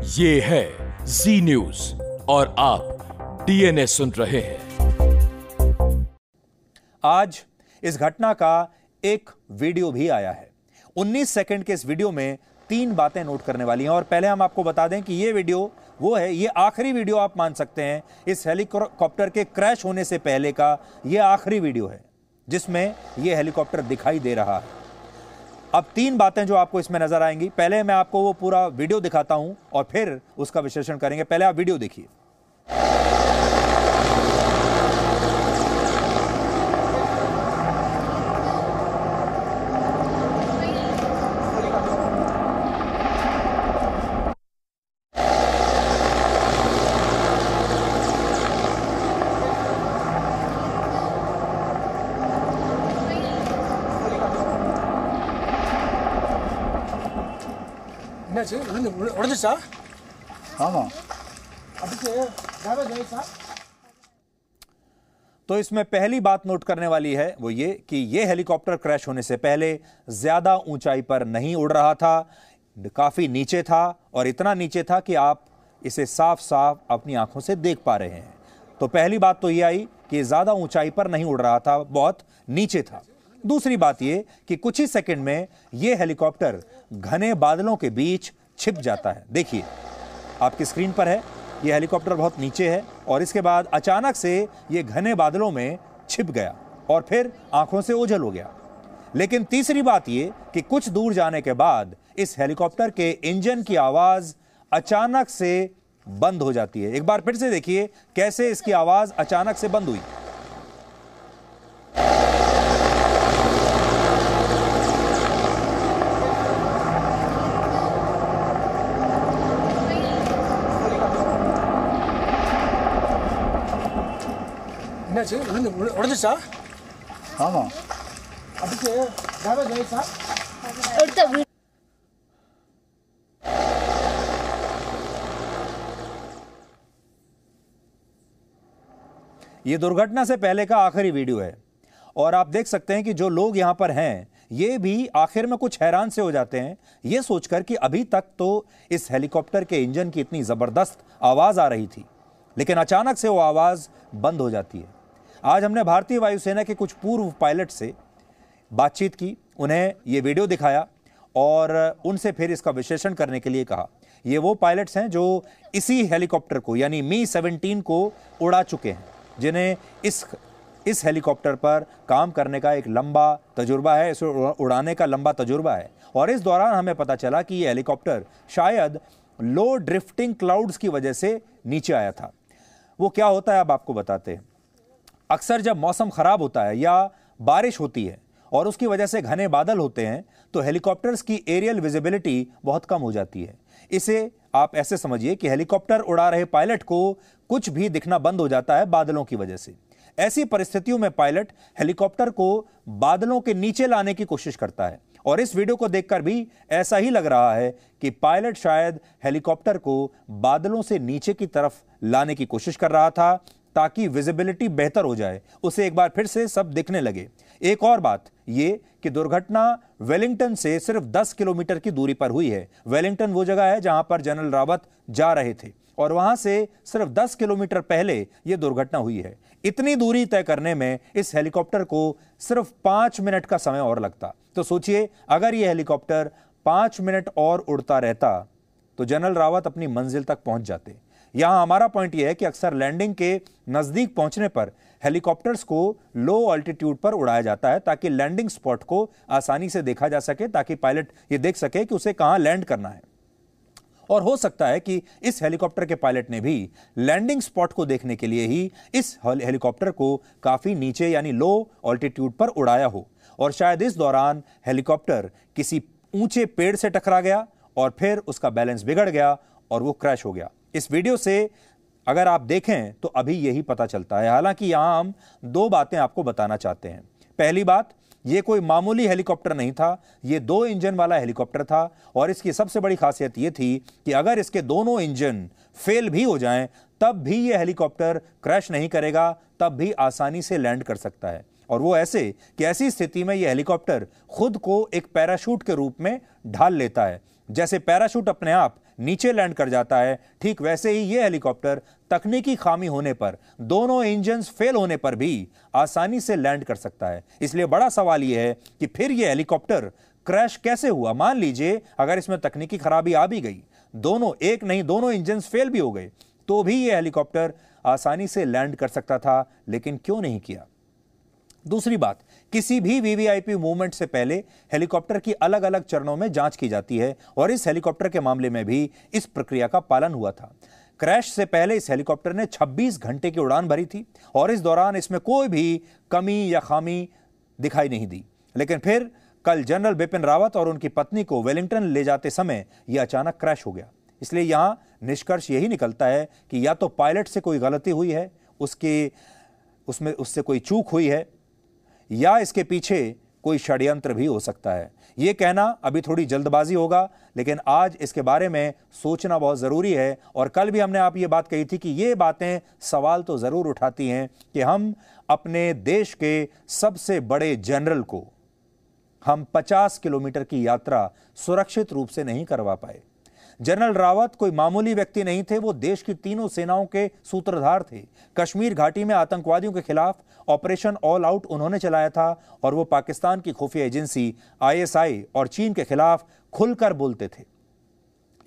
ये है जी न्यूज़ और आप डीएनए सुन रहे हैं। आज इस घटना का एक वीडियो भी आया है। 19 सेकंड के इस वीडियो में तीन बातें नोट करने वाली हैं और पहले हम आपको बता दें कि ये वीडियो, वो है, ये आखिरी वीडियो आप मान सकते हैं इस हेलीकॉप्टर के क्रैश होने से पहले का ये आखिरी वीडियो है, जिसमें ये हेलीकॉप्टर दिखाई दे रहा है। अब तीन बातें जो आपको इसमें नज़र आएँगी। पहले मैं आपको वो पूरा वीडियो दिखाता हूँ और फिर उसका विश्लेषण करेंगे। पहले आप वीडियो देखिए। என்னாச்சு விழுந்து விழு- உடைஞ்சிச்சா ஆமாம் அதுக்கு டேமேஜ் ஆயிடுச்சா तो इसमें पहली बात नोट करने वाली है वो ये कि ये हेलीकॉप्टर क्रैश होने से पहले ज्यादा ऊंचाई पर नहीं उड़ रहा था काफी नीचे था और इतना नीचे था कि आप इसे साफ साफ अपनी आंखों से देख पा रहे हैं तो पहली बात तो ये आई कि ज्यादा ऊंचाई पर नहीं उड़ रहा था बहुत नीचे था दूसरी बात ये कि कुछ ही सेकंड में यह हेलीकॉप्टर घने बादलों के बीच छिप जाता है। देखिए, आपकी स्क्रीन पर है यह हेलीकॉप्टर बहुत नीचे है और इसके बाद अचानक से यह घने बादलों में छिप गया और फिर आँखों से ओझल हो गया। लेकिन तीसरी बात यह कि कुछ दूर जाने के बाद इस हेलीकॉप्टर के इंजन की आवाज़ अचानक से बंद हो जाती है। एक बार फिर से देखिए कैसे इसकी आवाज़ अचानक से बंद हुई। என்னாச்சு விழுந்து விழு- உடைஞ்சிச்சா ஆமாம் அதுக்கு டேமேஜ் ஆயிடுச்சா எடுத்த வீ- ये दुर्घटना से पहले का आखिरी वीडियो है और आप देख सकते हैं कि जो लोग यहां पर हैं ये भी आखिर में कुछ हैरान से हो जाते हैं ये सोचकर कि अभी तक तो इस हेलीकॉप्टर के इंजन की इतनी जबरदस्त आवाज आ रही थी लेकिन अचानक से वो आवाज बंद हो जाती है आज हमने भारतीय वायुसेना के कुछ पूर्व पायलट से बातचीत की, उन्हें ये वीडियो दिखाया और उनसे फिर इसका विश्लेषण करने के लिए कहा। ये वो पायलट्स हैं जो इसी हेलीकॉप्टर को, यानी मी 17 को उड़ा चुके हैं, जिन्हें इस इस हेलीकॉप्टर पर काम करने का एक लंबा तजुर्बा है, इसे उड़ाने का लंबा तजुर्बा है। और इस दौरान हमें पता चला कि ये हेलीकॉप्टर शायद लो ड्रिफ्टिंग क्लाउड्स की वजह से नीचे आया था। वो क्या होता है अब आपको बताते हैं। अक्सर जब मौसम खराब होता है या बारिश होती है और उसकी वजह से घने बादल होते हैं तो हेलीकॉप्टर्स की एरियल विजिबिलिटी बहुत कम हो जाती है। इसे आप ऐसे समझिए कि हेलीकॉप्टर उड़ा रहे पायलट को कुछ भी दिखना बंद हो जाता है बादलों की वजह से। ऐसी परिस्थितियों में पायलट हेलीकॉप्टर को बादलों के नीचे लाने की कोशिश करता है। और इस वीडियो को देखकर भी ऐसा ही लग रहा है कि पायलट शायद हेलीकॉप्टर को बादलों से नीचे की तरफ़ लाने की कोशिश कर रहा था। ताकि विजिबिलिटी बेहतर हो जाए। उसे एक बार फिर से सब दिखने लगे। एक और बात यह कि दुर्घटना वेलिंगटन से सिर्फ़ 10 किलोमीटर की दूरी पर हुई है। वेलिंगटन वो जगह है जहाँ पर जनरल रावत जा रहे थे। और वहाँ से सिर्फ़ 10 किलोमीटर पहले यह दुर्घटना हुई है। इतनी दूरी तय करने में इस हेलीकॉप्टर को सिर्फ़ पाँच मिनट का समय और लगता। तो सोचिए, अगर यह हेलीकॉप्टर पाँच मिनट और उड़ता रहता तो जनरल रावत अपनी मंजिल तक पहुँच जाते। यहाँ हमारा पॉइंट यह है कि अक्सर लैंडिंग के नज़दीक पहुँचने पर हेलीकॉप्टर्स को लो ऑल्टीट्यूड पर उड़ाया जाता है ताकि लैंडिंग स्पॉट को आसानी से देखा जा सके, ताकि पायलट ये देख सके कि उसे कहाँ लैंड करना है। और हो सकता है कि इस हेलीकॉप्टर के पायलट ने भी लैंडिंग स्पॉट को देखने के लिए ही इस हेलीकॉप्टर को काफ़ी नीचे यानी लो ऑल्टीट्यूड पर उड़ाया हो। और शायद इस दौरान हेलीकॉप्टर किसी ऊँचे पेड़ से टकरा गया और फिर उसका बैलेंस बिगड़ गया और वो क्रैश हो गया। इस वीडियो से अगर आप देखें तो अभी यही पता चलता है। हालाँकि यहाँ हम दो बातें आपको बताना चाहते हैं। पहली बात, ये कोई मामूली हेलीकॉप्टर नहीं था, ये दो इंजन वाला हेलीकॉप्टर था और इसकी सबसे बड़ी खासियत ये थी कि अगर इसके दोनों इंजन फेल भी हो जाएँ, तब भी ये हेलीकॉप्टर क्रैश नहीं करेगा, तब भी आसानी से लैंड कर सकता है। और वो ऐसे कि ऐसी स्थिति में यह हेलीकॉप्टर खुद को एक पैराशूट के रूप में ढाल लेता है। जैसे पैराशूट अपने आप नीचे लैंड कर जाता है। ठीक वैसे ही यह हेलीकॉप्टर तकनीकी खामी होने पर, दोनों इंजन फेल होने पर भी आसानी से लैंड कर सकता है। इसलिए बड़ा सवाल यह है कि फिर यह हेलीकॉप्टर क्रैश कैसे हुआ? मान लीजिए, अगर इसमें तकनीकी खराबी आ भी गई, दोनों एक नहीं, दोनों इंजन फेल भी हो गए तो भी यह हेलीकॉप्टर आसानी से लैंड कर सकता था, लेकिन क्यों नहीं किया? दूसरी बात, किसी भी वीवीआईपी मूवमेंट से पहले हेलीकॉप्टर की अलग अलग चरणों में जाँच की जाती है और इस हेलीकॉप्टर के मामले में भी इस प्रक्रिया का पालन हुआ था। क्रैश से पहले इस हेलीकॉप्टर ने 26 घंटे की उड़ान भरी थी और इस दौरान इसमें कोई भी कमी या खामी दिखाई नहीं दी। लेकिन फिर कल जनरल बिपिन रावत और उनकी पत्नी को वेलिंगटन ले जाते समय यह अचानक क्रैश हो गया। इसलिए यहाँ निष्कर्ष यही निकलता है कि या तो पायलट से कोई गलती हुई है, उसके, उसमें, उससे कोई चूक हुई है या इसके पीछे कोई षड्यंत्र भी हो सकता है। यह कहना अभी थोड़ी जल्दबाजी होगा, लेकिन आज इसके बारे में सोचना बहुत ज़रूरी है, और कल भी हमने आप ये बात कही थी कि ये बातें सवाल तो ज़रूर उठाती हैं कि हम अपने देश के सबसे बड़े जनरल को हम 50 किलोमीटर की यात्रा सुरक्षित रूप से नहीं करवा पाए। जनरल रावत कोई मामूली व्यक्ति नहीं थे, वो देश की तीनों सेनाओं के सूत्रधार थे। कश्मीर घाटी में आतंकवादियों के खिलाफ ऑपरेशन ऑल आउट उन्होंने चलाया था और वो पाकिस्तान की खुफिया एजेंसी, आईएसआई और चीन के खिलाफ खुलकर बोलते थे।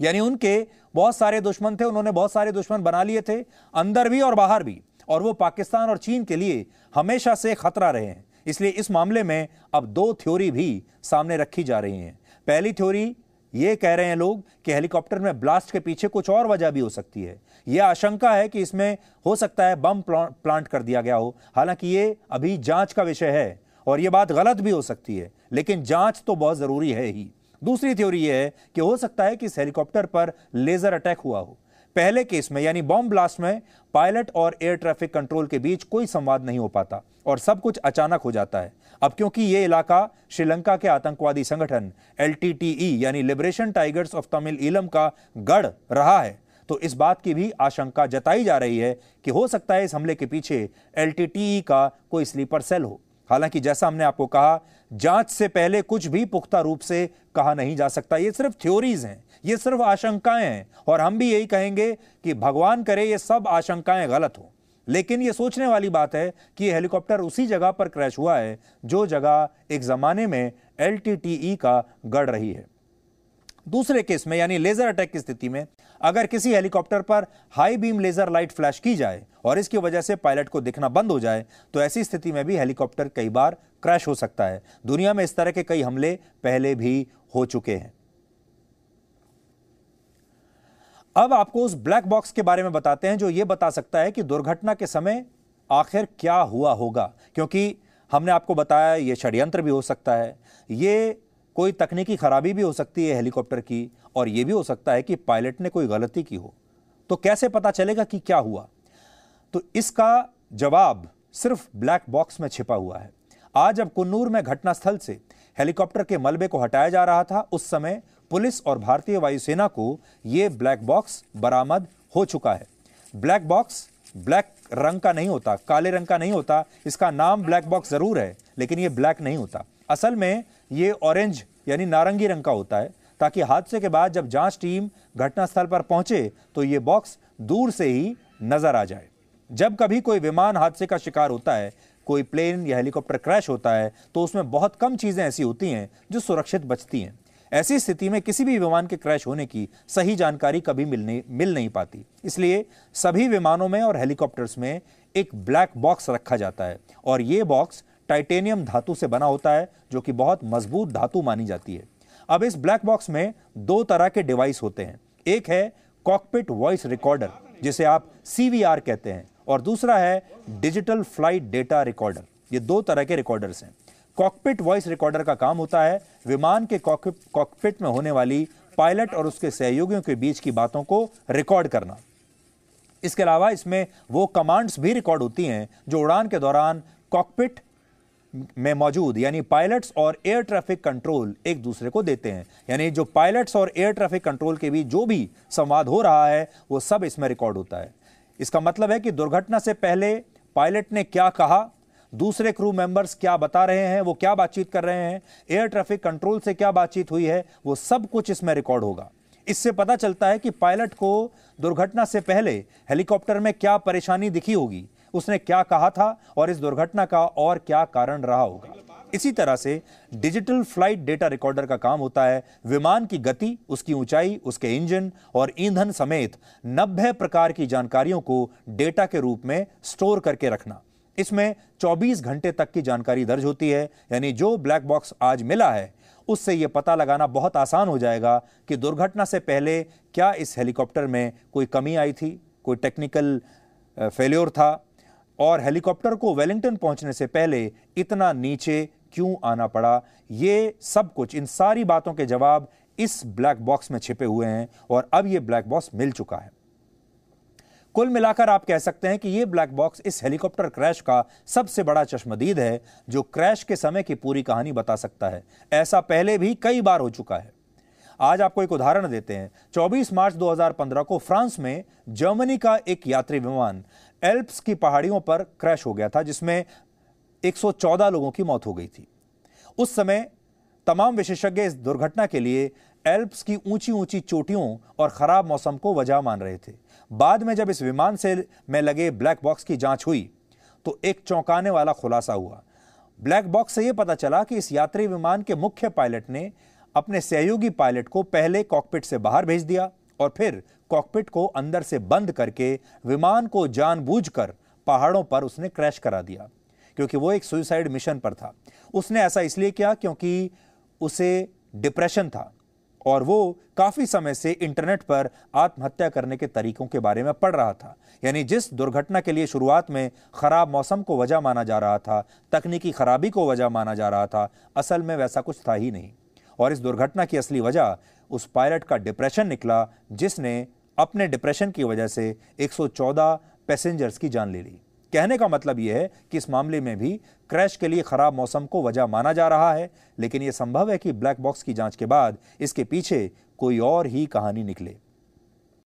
यानी उनके बहुत सारे दुश्मन थे, उन्होंने बहुत सारे दुश्मन बना लिए थे, अंदर भी और बाहर भी। और वो पाकिस्तान और चीन के लिए हमेशा से खतरा रहे हैं। इसलिए इस मामले में अब दो थ्योरी भी सामने रखी जा रही हैं। पहली थ्योरी ये कह रहे हैं लोग कि हेलीकॉप्टर में ब्लास्ट के पीछे कुछ और वजह भी हो सकती है। यह आशंका है कि इसमें हो सकता है बम प्लांट कर दिया गया हो। हालाँकि ये अभी जाँच का विषय है और यह बात गलत भी हो सकती है, लेकिन जाँच तो बहुत ज़रूरी है ही। दूसरी थ्योरी यह है कि हो सकता है कि इस हेलीकॉप्टर पर लेजर अटैक हुआ हो। पहले केस में, यानी बॉम्ब ब्लास्ट में, पायलट और एयर ट्रैफ़िक कंट्रोल के बीच कोई संवाद नहीं हो पाता और सब कुछ अचानक हो जाता है। अब क्योंकि यह इलाका श्रीलंका के आतंकवादी संगठन, एल यानी लिबरेशन टाइगर्स ऑफ़ तमिल इलम का गढ़ रहा है तो इस बात की भी आशंका जताई जा रही है कि हो सकता है इस हमले के पीछे एलटीटीई का कोई स्लीपर सेल हो। हालाँकि जैसा हमने आपको कहा, जाँच से पहले कुछ भी पुख्ता रूप से कहा नहीं जा सकता। ये सिर्फ़ थ्योरीज हैं, ये सिर्फ़ आशंकाएँ हैं, और हम भी यही कहेंगे कि भगवान करे ये सब आशंकाएँ गलत हो। लेकिन ये सोचने वाली बात है कि ये हेलीकॉप्टर उसी जगह पर क्रैश हुआ है जो जगह एक जमाने में एल का गढ़ रही है। दूसरे केस में, यानी लेजर अटैक की स्थिति में, अगर किसी हेलीकॉप्टर पर high beam laser light flash की जाए और इसकी वजह से पायलट को दिखना बंद हो जाए तो ऐसी स्थिति में भी हेलीकॉप्टर कई बार क्रैश हो सकता है। दुनिया में इस तरह के कई हमले पहले भी हो चुके हैं। अब आपको उस ब्लैक बॉक्स के बारे में बताते हैं जो यह बता सकता है कि दुर्घटना के समय आखिर क्या हुआ होगा। क्योंकि हमने आपको बताया यह षड्यंत्र भी हो सकता है यह कोई तकनीकी खराबी भी हो सकती है हेलीकॉप्टर की और यह भी हो सकता है कि पायलट ने कोई गलती की हो। तो कैसे पता चलेगा कि क्या हुआ? तो इसका जवाब सिर्फ़ ब्लैक बॉक्स में छिपा हुआ है। आज जब कुन्नूर में घटनास्थल से हेलीकॉप्टर के मलबे को हटाया जा रहा था। उस समय पुलिस और भारतीय वायुसेना को यह ब्लैक बॉक्स बरामद हो चुका है। ब्लैक बॉक्स, ब्लैक रंग का नहीं होता, काले रंग का नहीं होता, इसका नाम ब्लैक बॉक्स ज़रूर है, लेकिन यह ब्लैक नहीं होता। असल में यह ऑरेंज यानी नारंगी रंग का होता है, ताकि हादसे के बाद जब जाँच टीम घटनास्थल पर पहुँचे तो यह बॉक्स दूर से ही नज़र आ जाए। जब कभी कोई विमान हादसे का शिकार होता है, कोई प्लेन या हेलीकॉप्टर क्रैश होता है तो उसमें बहुत कम चीज़ें ऐसी होती हैं जो सुरक्षित बचती हैं। ऐसी स्थिति में किसी भी विमान के क्रैश होने की सही जानकारी कभी मिलने, मिल नहीं पाती। इसलिए सभी विमानों में और हेलीकॉप्टर्स में एक ब्लैक बॉक्स रखा जाता है और ये बॉक्स टाइटेनियम धातु से बना होता है, जो कि बहुत मज़बूत धातु मानी जाती है। अब इस ब्लैक बॉक्स में दो तरह के डिवाइस होते हैं। एक है कॉकपिट वॉइस रिकॉर्डर, जिसे आप सीवीआर कहते हैं, और दूसरा है डिजिटल फ़्लाइट डेटा रिकॉर्डर। ये दो तरह के रिकॉर्डर्स हैं। कॉकपिट वॉइस रिकॉर्डर का काम होता है। विमान के कॉकपिट में होने वाली पायलट और उसके सहयोगियों के बीच की बातों को रिकॉर्ड करना। इसके अलावा इसमें वो कमांड्स भी रिकॉर्ड होती हैं जो उड़ान के दौरान कॉकपिट में मौजूद, यानी पायलट्स और एयर ट्रैफ़िक कंट्रोल एक दूसरे को देते हैं। यानी जो पायलट्स और एयर ट्रैफ़िक कंट्रोल के बीच जो भी संवाद हो रहा है, वो सब इसमें रिकॉर्ड होता है। इसका मतलब है कि दुर्घटना से पहले पायलट ने क्या कहा दूसरे क्रू मेंबर्स क्या बता रहे हैं, वो क्या बातचीत कर रहे हैं एयर ट्रैफ़िक कंट्रोल से क्या बातचीत हुई है, वो सब कुछ इसमें रिकॉर्ड होगा। इससे पता चलता है कि पायलट को दुर्घटना से पहले हेलीकॉप्टर में क्या परेशानी दिखी होगी, उसने क्या कहा था और इस दुर्घटना का और क्या कारण रहा होगा। इसी तरह से डिजिटल फ़्लाइट डेटा रिकॉर्डर का काम होता है, विमान की गति, उसकी ऊंचाई, उसके इंजन और ईंधन समेत 90 प्रकार की जानकारियों को डेटा के रूप में स्टोर करके रखना। इसमें 24 घंटे तक की जानकारी दर्ज होती है, यानी जो ब्लैक बॉक्स आज मिला है, उससे यह पता लगाना बहुत आसान हो जाएगा कि दुर्घटना से पहले क्या इस हेलीकॉप्टर में कोई कमी आई थी, कोई टेक्निकल फेल्योर था, और हेलीकॉप्टर को वेलिंगटन पहुँचने से पहले इतना नीचे क्यों आना पड़ा? ये सब कुछ, इन सारी बातों के जवाब इस ब्लैक बॉक्स में छिपे हुए हैं, और अब ये ब्लैक बॉक्स मिल चुका है। कुल मिलाकर आप कह सकते हैं कि यह ब्लैक बॉक्स इस हेलीकॉप्टर क्रैश का सबसे बड़ा चश्मदीद है, जो क्रैश के समय की पूरी कहानी बता सकता है। ऐसा पहले भी कई बार हो चुका है। आज आपको एक उदाहरण देते हैं। 24 मार्च 2015 को फ्रांस में जर्मनी का एक यात्री विमान एल्प्स की पहाड़ियों पर क्रैश हो गया था, जिसमें 114 लोगों की मौत हो गई थी। उस समय तमाम विशेषज्ञ इस दुर्घटना के लिए एल्प्स की ऊँची ऊँची चोटियों और खराब मौसम को वजह मान रहे थे। बाद में जब इस विमान से में लगे ब्लैक बॉक्स की जाँच हुई तो एक चौंकाने वाला खुलासा हुआ। ब्लैक बॉक्स से यह पता चला कि इस यात्री विमान के मुख्य पायलट ने अपने सहयोगी पायलट को पहले कॉकपिट से बाहर भेज दिया और फिर कॉकपिट को अंदर से बंद करके विमान को जानबूझकर पहाड़ों पर उसने क्रैश करा दिया, क्योंकि वो एक सुइसाइड मिशन पर था। उसने ऐसा इसलिए किया क्योंकि उसे डिप्रेशन था। और वो काफ़ी समय से इंटरनेट पर आत्महत्या करने के तरीकों के बारे में पढ़ रहा था। यानी जिस दुर्घटना के लिए शुरुआत में खराब मौसम को वजह माना जा रहा था, तकनीकी खराबी को वजह माना जा रहा था, असल में वैसा कुछ था ही नहीं। और इस दुर्घटना की असली वजह, उस पायलट का डिप्रेशन निकला, जिसने अपने डिप्रेशन की वजह से 114 पैसेंजर्स की जान ले ली। कहने का मतलब यह है कि इस मामले में भी क्रैश के लिए खराब मौसम को वजह माना जा रहा है, लेकिन यह संभव है कि ब्लैक बॉक्स की जाँच के बाद इसके पीछे कोई और ही कहानी निकले।